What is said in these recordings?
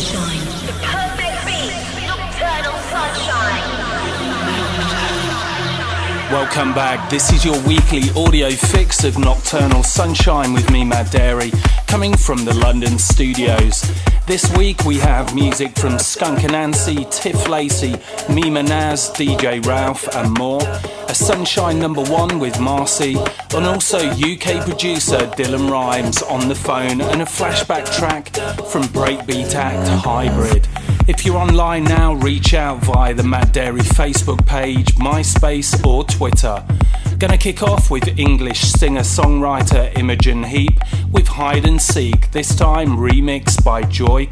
sunshine. The perfect beat, nocturnal sunshine. Welcome back. This is your weekly audio fix of Nocturnal Sunshine with me, Matt Darey, coming from the London studios. This week we have music from Skunk Anansie, Tiff Lacey, Mima Naz, DJ Ralph, and more. A Sunshine number one with Marcy, and also UK producer Dylan Rhymes on the phone, and a flashback track from Breakbeat Act Hybrid. If you're online now, reach out via the Matt Darey Facebook page, MySpace, or Twitter. Gonna kick off with English singer songwriter Imogen Heap with Hide and Seek, this time remixed by Joy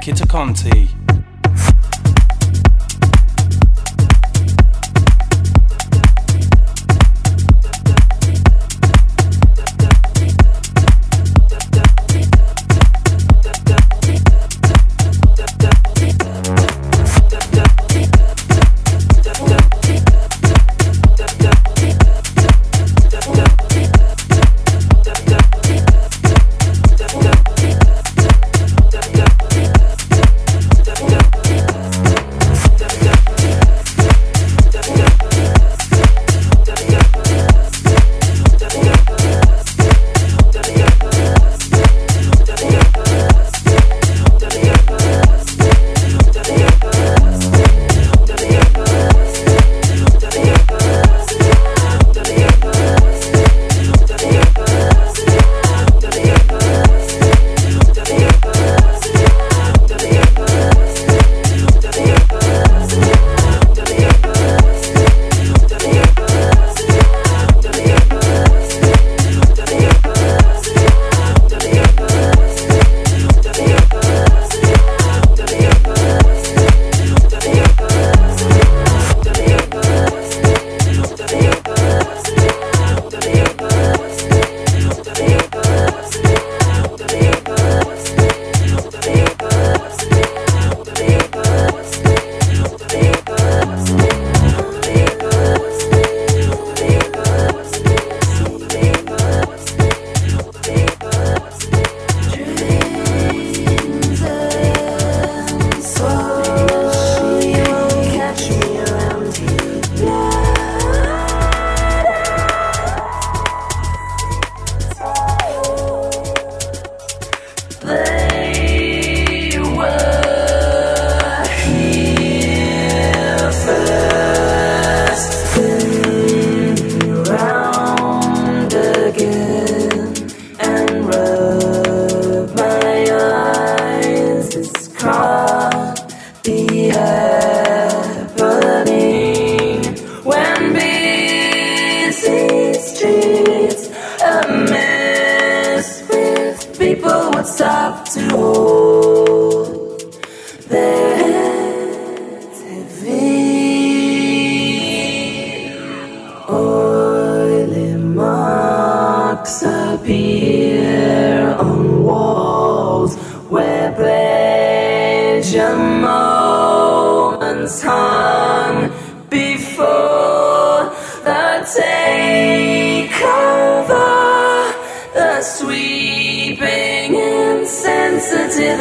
in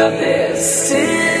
the.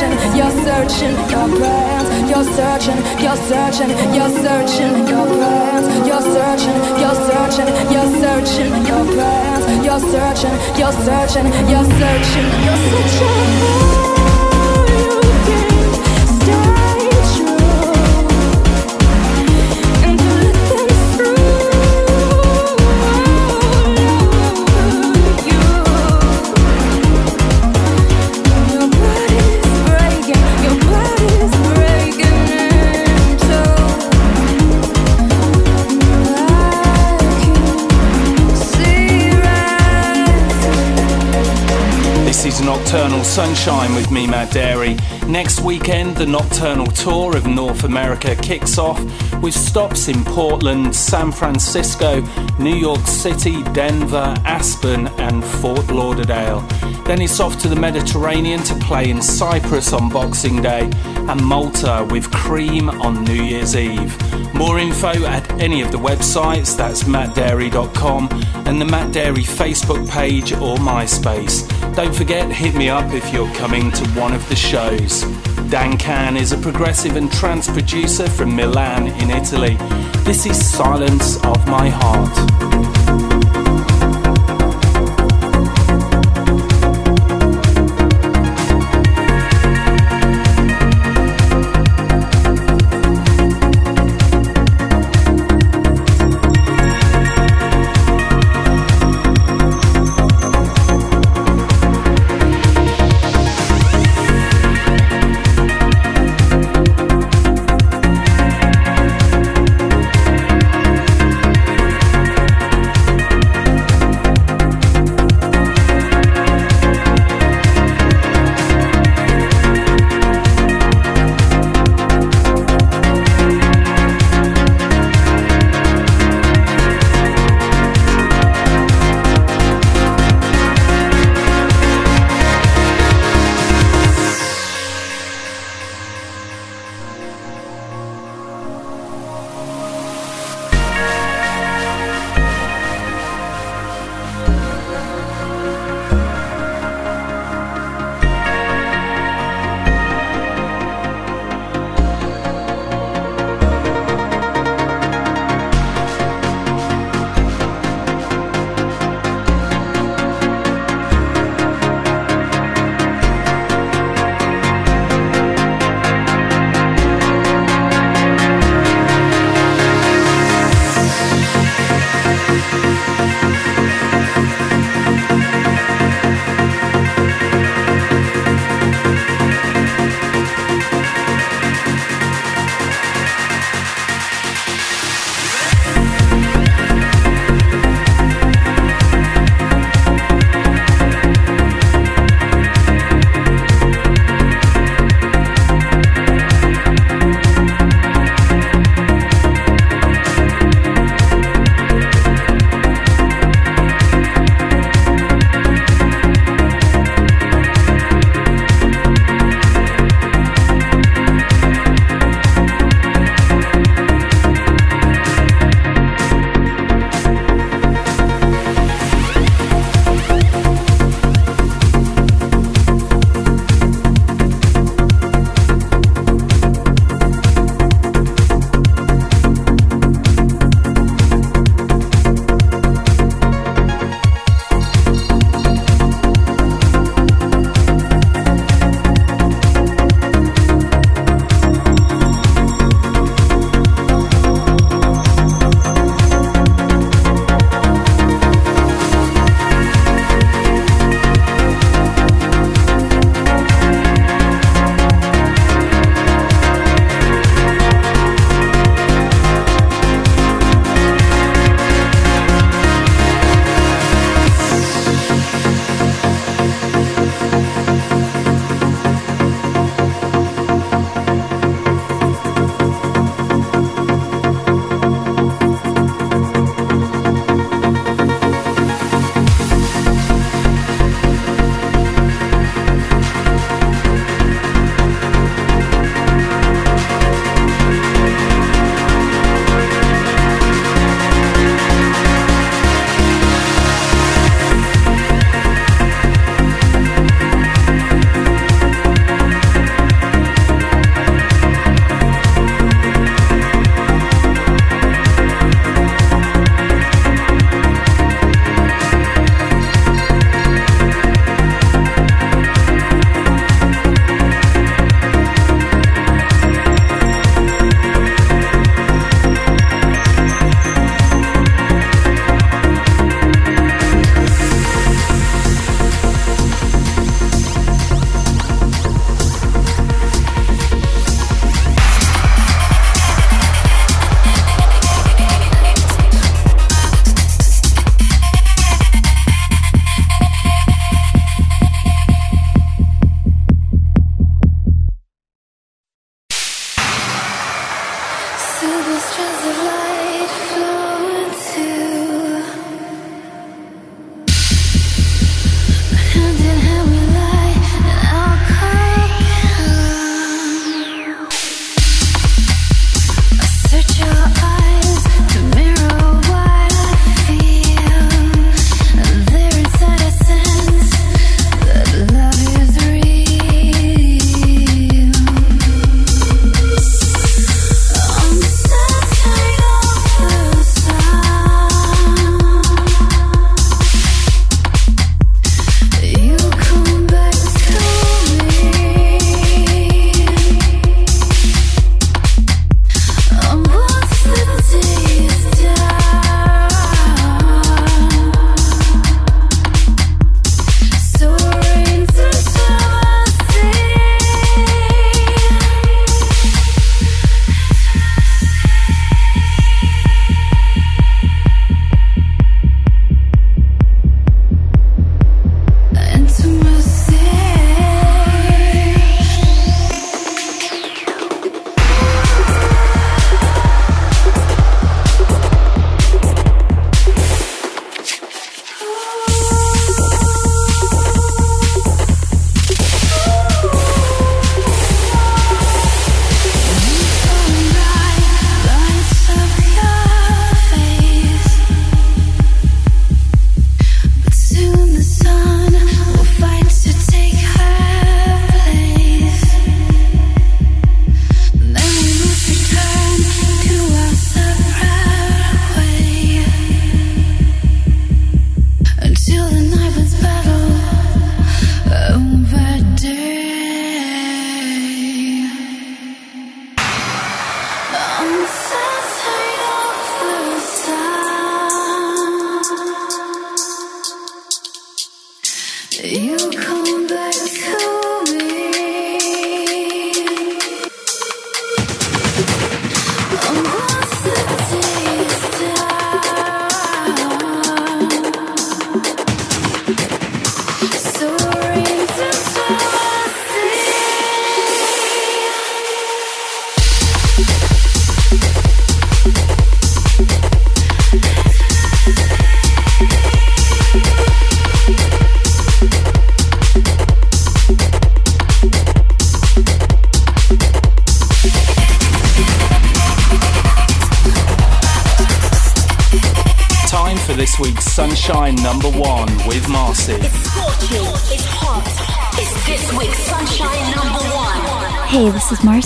Searching, you're searching your plans. You're searching, you're searching, you're searching your plans. You're searching, you're searching, you're searching your plans. You're searching, you're searching, you're searching, you're searching. Sunshine with me, Matt Darey. Next weekend, the Nocturnal Tour of North America kicks off with stops in Portland, San Francisco, New York City, Denver, Aspen, and Fort Lauderdale. Then it's off to the Mediterranean to play in Cyprus on Boxing Day and Malta with Cream on New Year's Eve. More info at any of the websites, that's mattdarey.com and the Matt Darey Facebook page or MySpace. Don't forget, hit me up if you're coming to one of the shows. Dan Can is a progressive and trance producer from Milan in Italy. This is Silence of My Heart.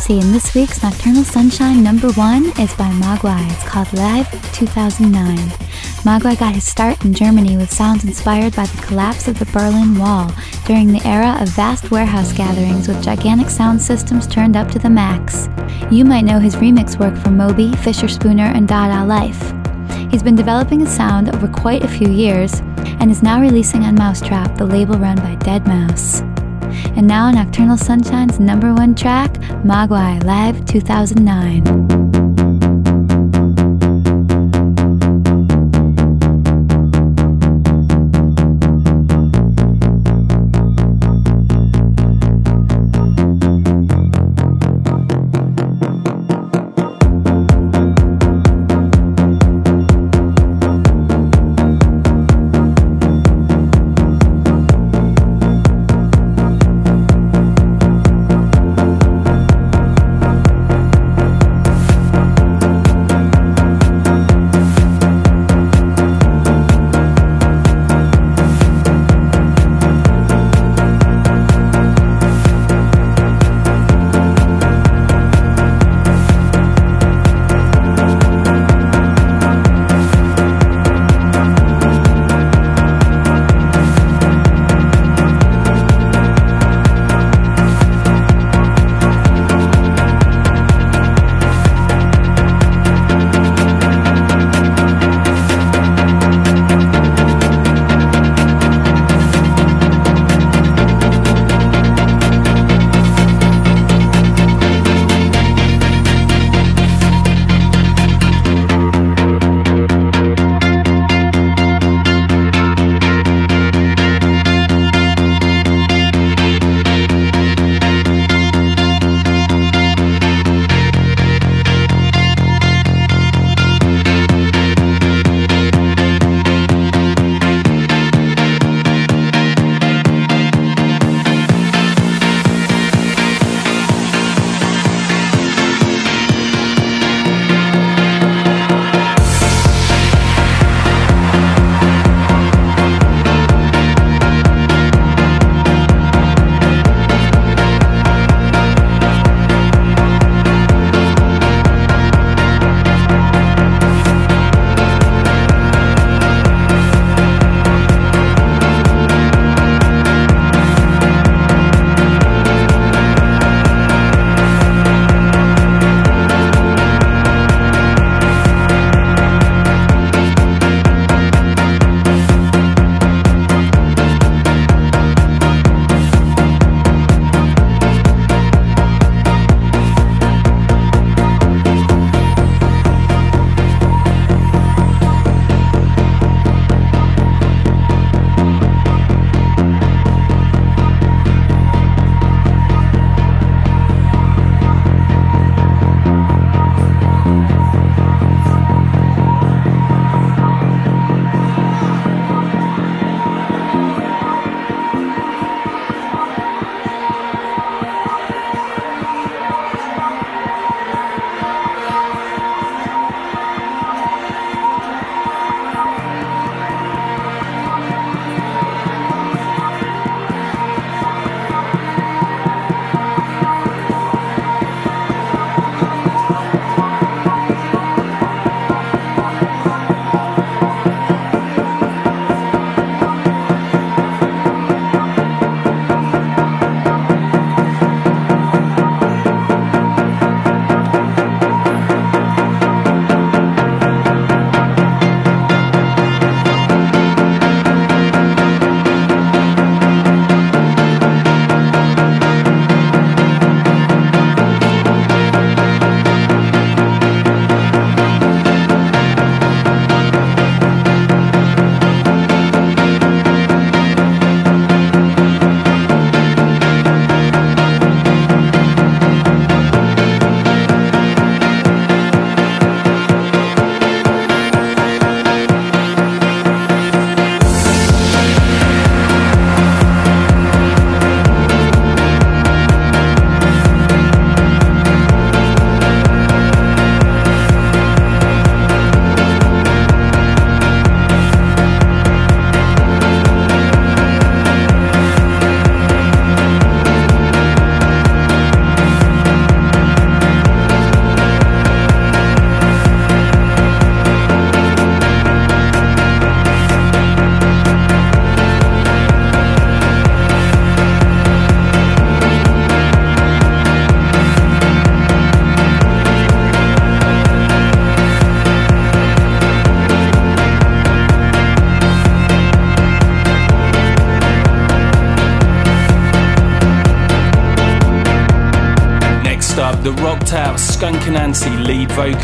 And this week's Nocturnal Sunshine number one is by Moguai. It's called Live 2009. Moguai got his start in Germany with sounds inspired by the collapse of the Berlin Wall during the era of vast warehouse gatherings with gigantic sound systems turned up to the max. You might know his remix work for Moby, Fischerspooner, and Dada Life. He's been developing a sound over quite a few years and is now releasing on mau5trap, the label run by deadmau5. And now Nocturnal Sunshine's number one track, Moguai Live 2009.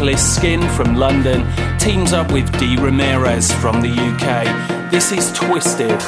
Vocalist Skin from London teams up with D. Ramirez from the UK. This is Twisted.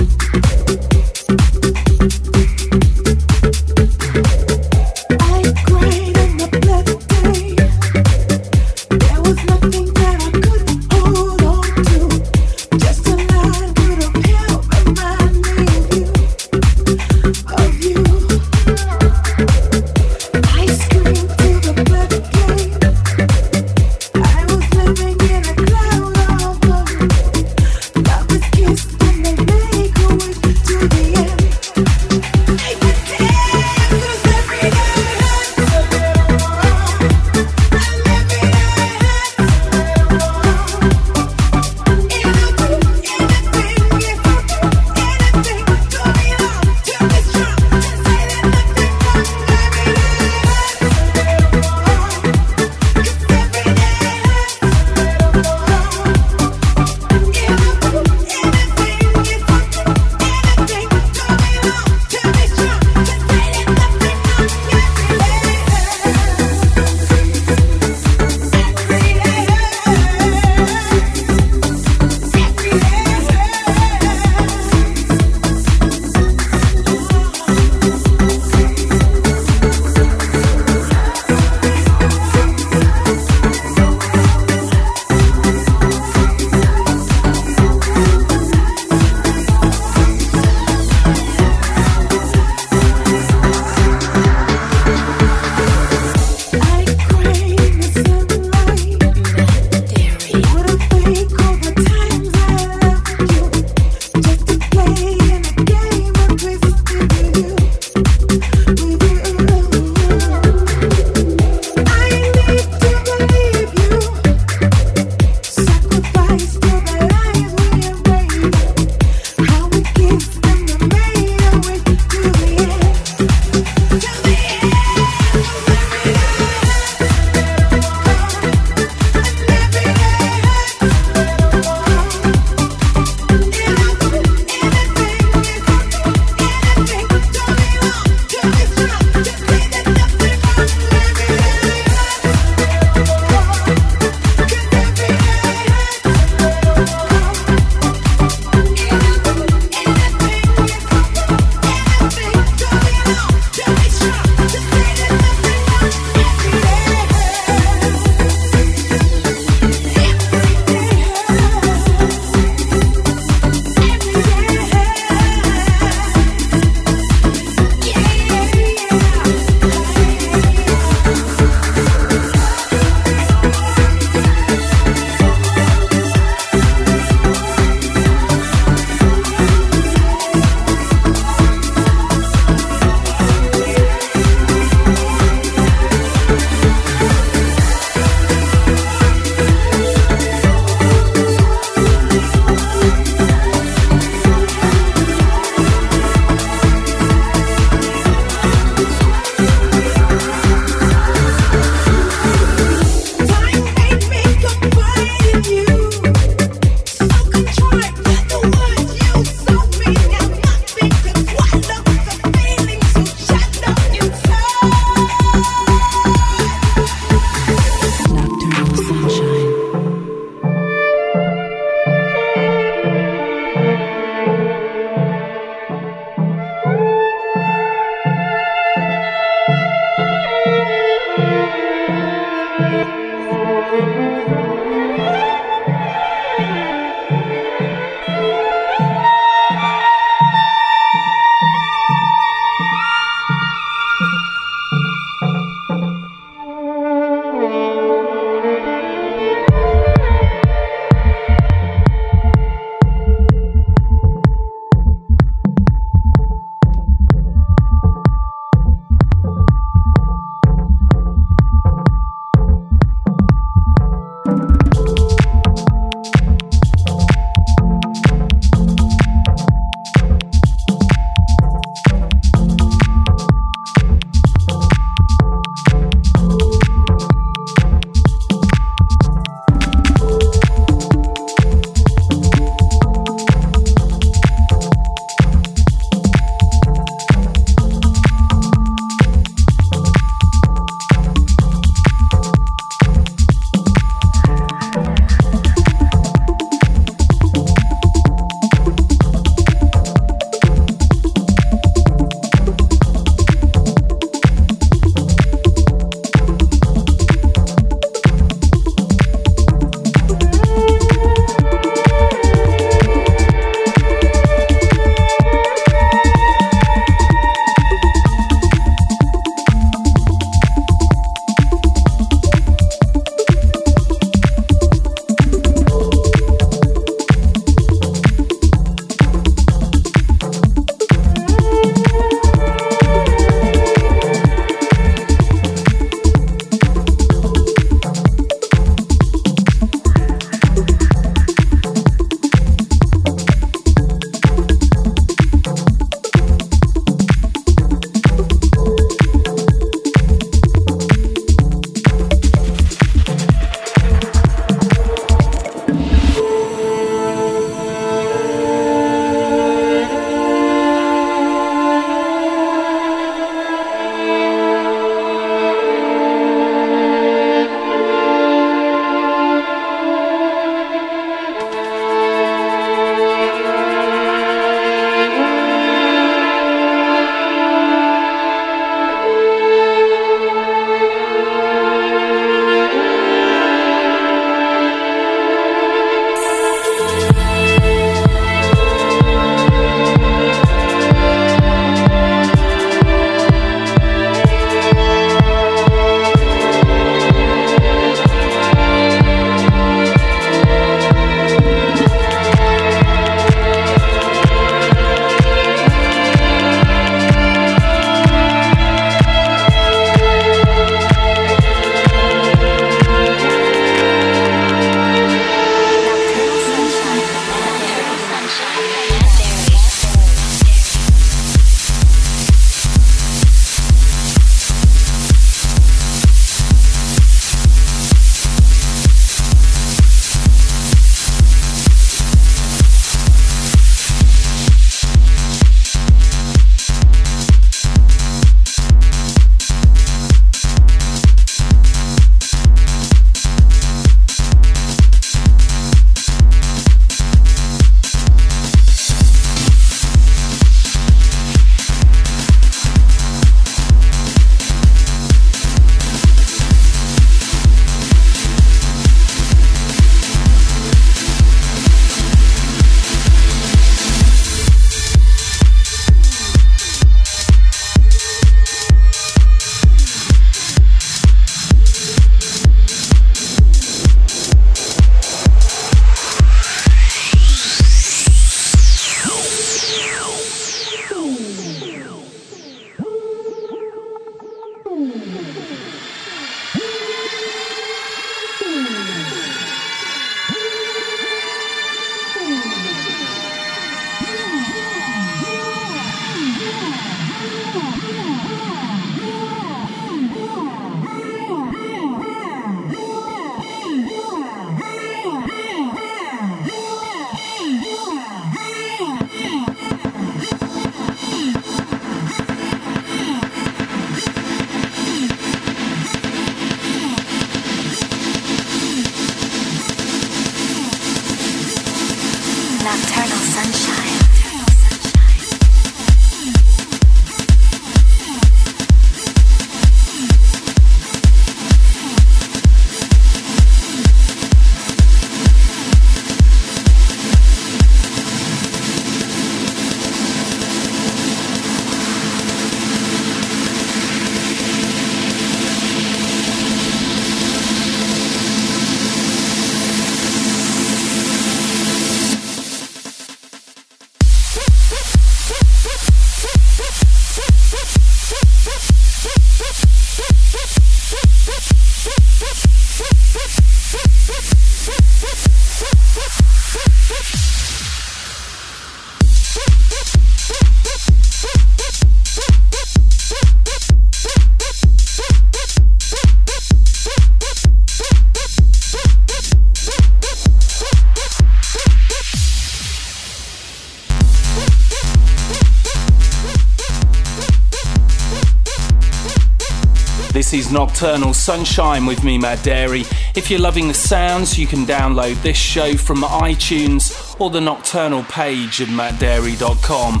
Nocturnal Sunshine with me, Matt Darey. If you're loving the sounds, you can download this show from iTunes or the Nocturnal page of mattdarey.com.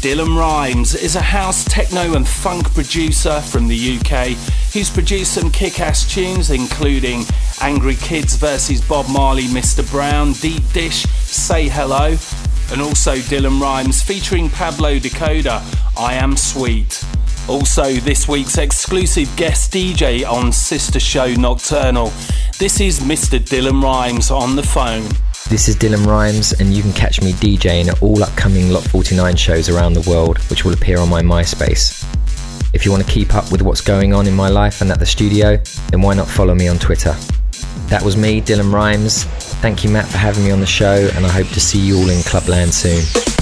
Dylan Rhymes is a house, techno, and funk producer from the UK who's produced some kick ass tunes, including Angry Kids vs. Bob Marley, Mr. Brown, Deep Dish, Say Hello, and also Dylan Rhymes featuring Pablo Decoder, I Am Sweet. Also, this week's exclusive guest DJ on Sister Show Nocturnal. This is Mr. Dylan Rhymes on the phone. This is Dylan Rhymes, and you can catch me DJing at all upcoming Lot 49 shows around the world, which will appear on my MySpace. If you want to keep up with what's going on in my life and at the studio, then why not follow me on Twitter? That was me, Dylan Rhymes. Thank you, Matt, for having me on the show, and I hope to see you all in Clubland soon.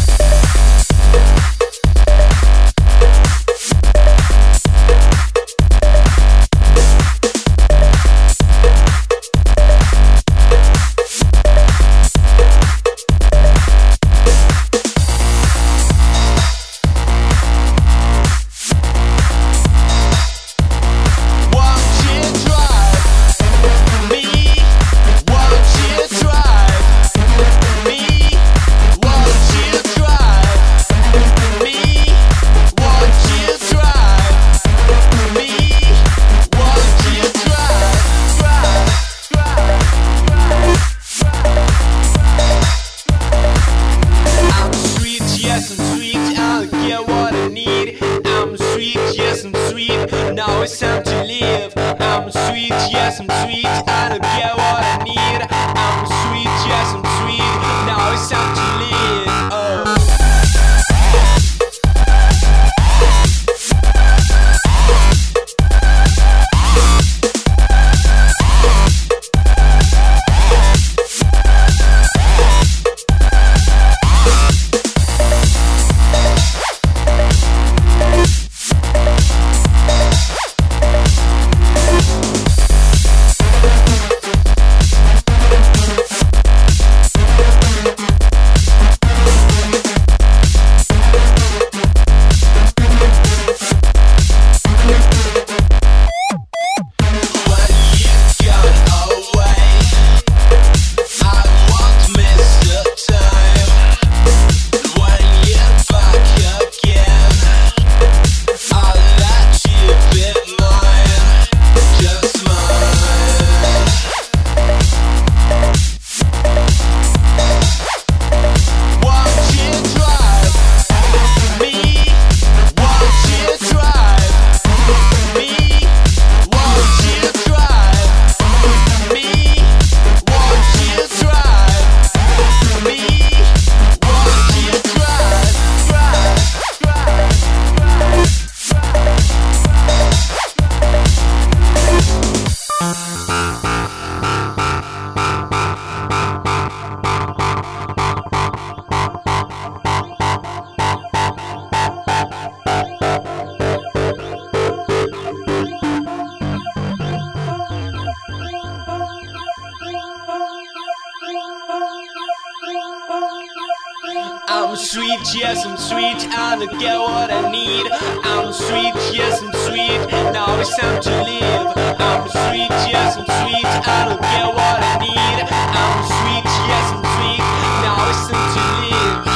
sweet, yes I'm sweet, and I get what I need. I'm sweet, yes I'm sweet, now it's time to live. I'm sweet, yes I'm sweet, and I get what I need. I'm sweet, yes I'm sweet, now it's time to live.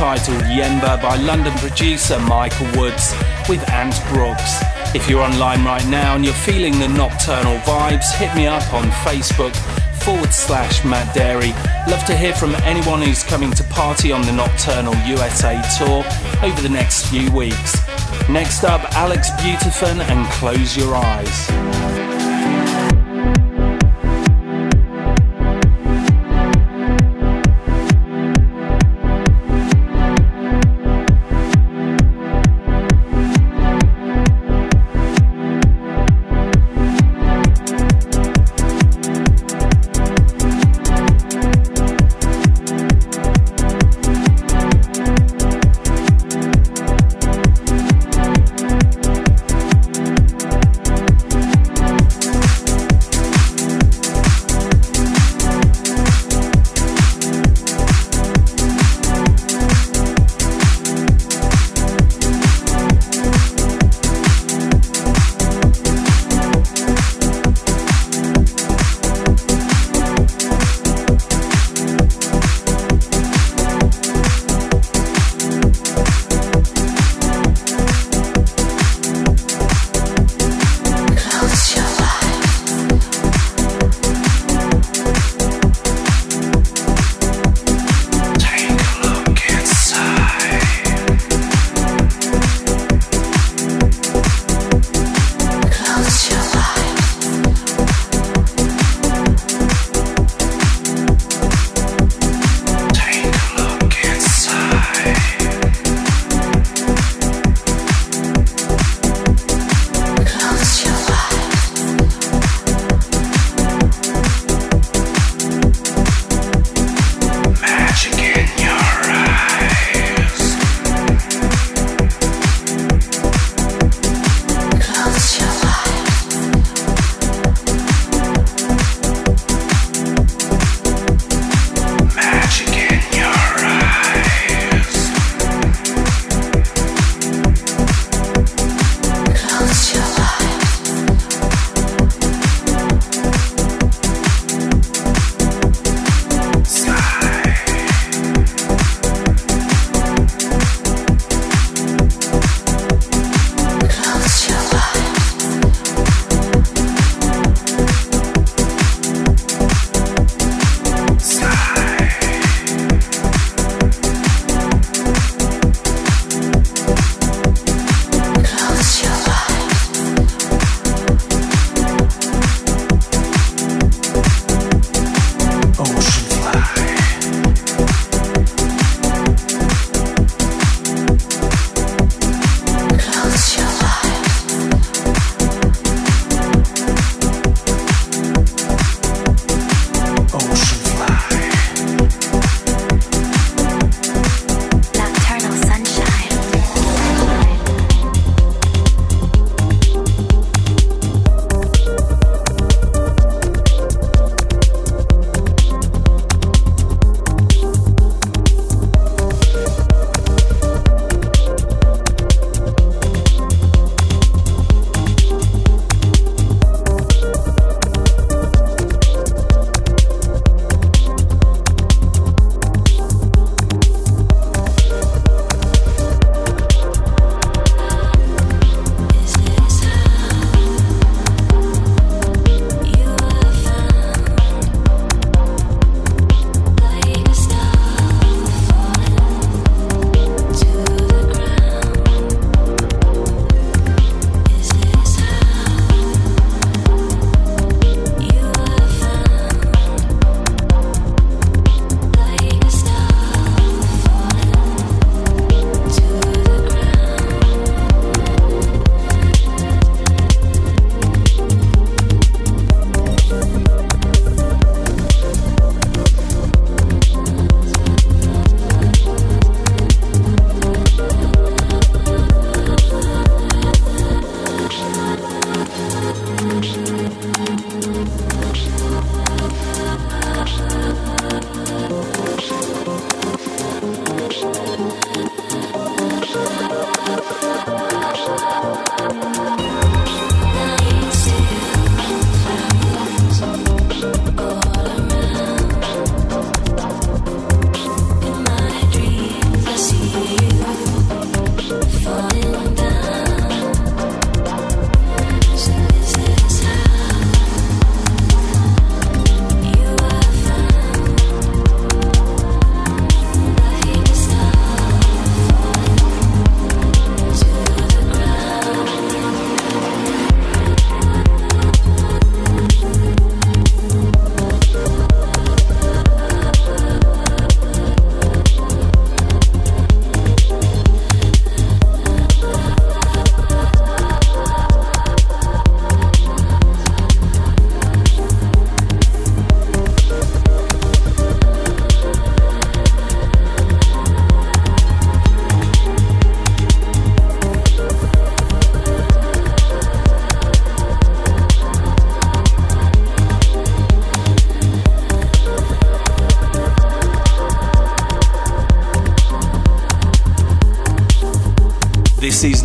Is Yemba by London producer Michael Woods with Ant Brooks. If you're online right now and you're feeling the nocturnal vibes, hit me up on Facebook forward slash Matt Darey. Love to hear from anyone who's coming to party on the Nocturnal USA tour over the next few weeks. Next up, Alex Beautifun and Close Your Eyes.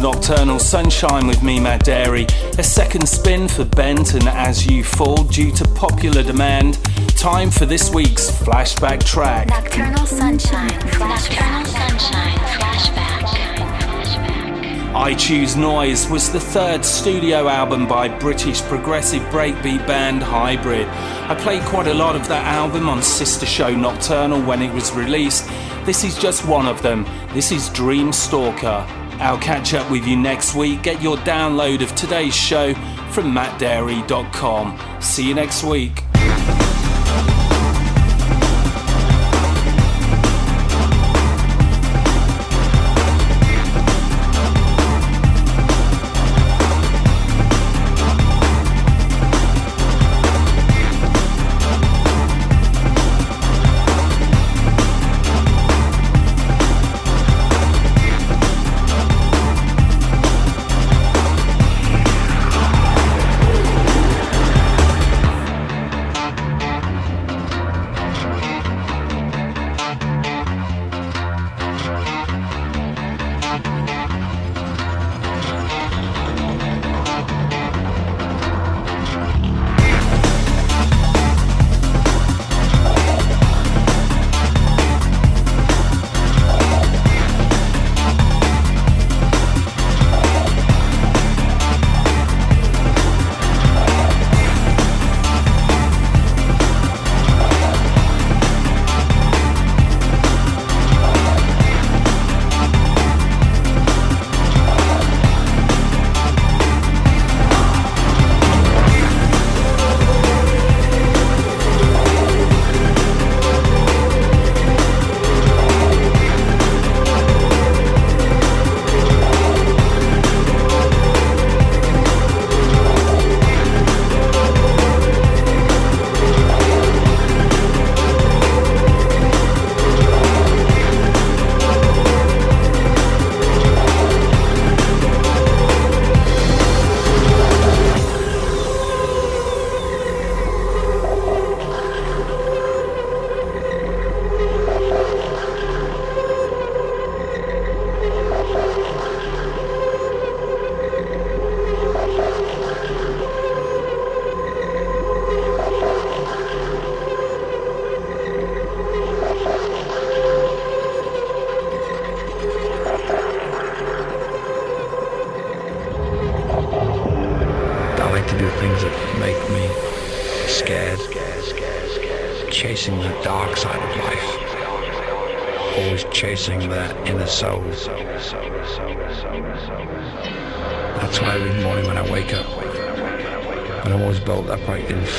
Nocturnal Sunshine with me, Matt Darey. A second spin for Bent and As You Fall due to popular demand. Time for this week's flashback track. Nocturnal Sunshine Flashback. Nocturnal Sunshine Flashback. I Choose Noise was the third studio album by British progressive breakbeat band Hybrid. I played quite a lot of that album on Sister Show Nocturnal when it was released. This is just one of them. This is Dream Stalker. I'll catch up with you next week. Get your download of today's show from mattdarey.com. See you next week.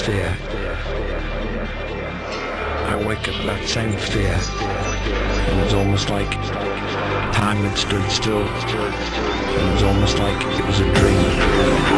fear. I wake up that same fear. And it was almost like time had stood still. And it was almost like it was a dream.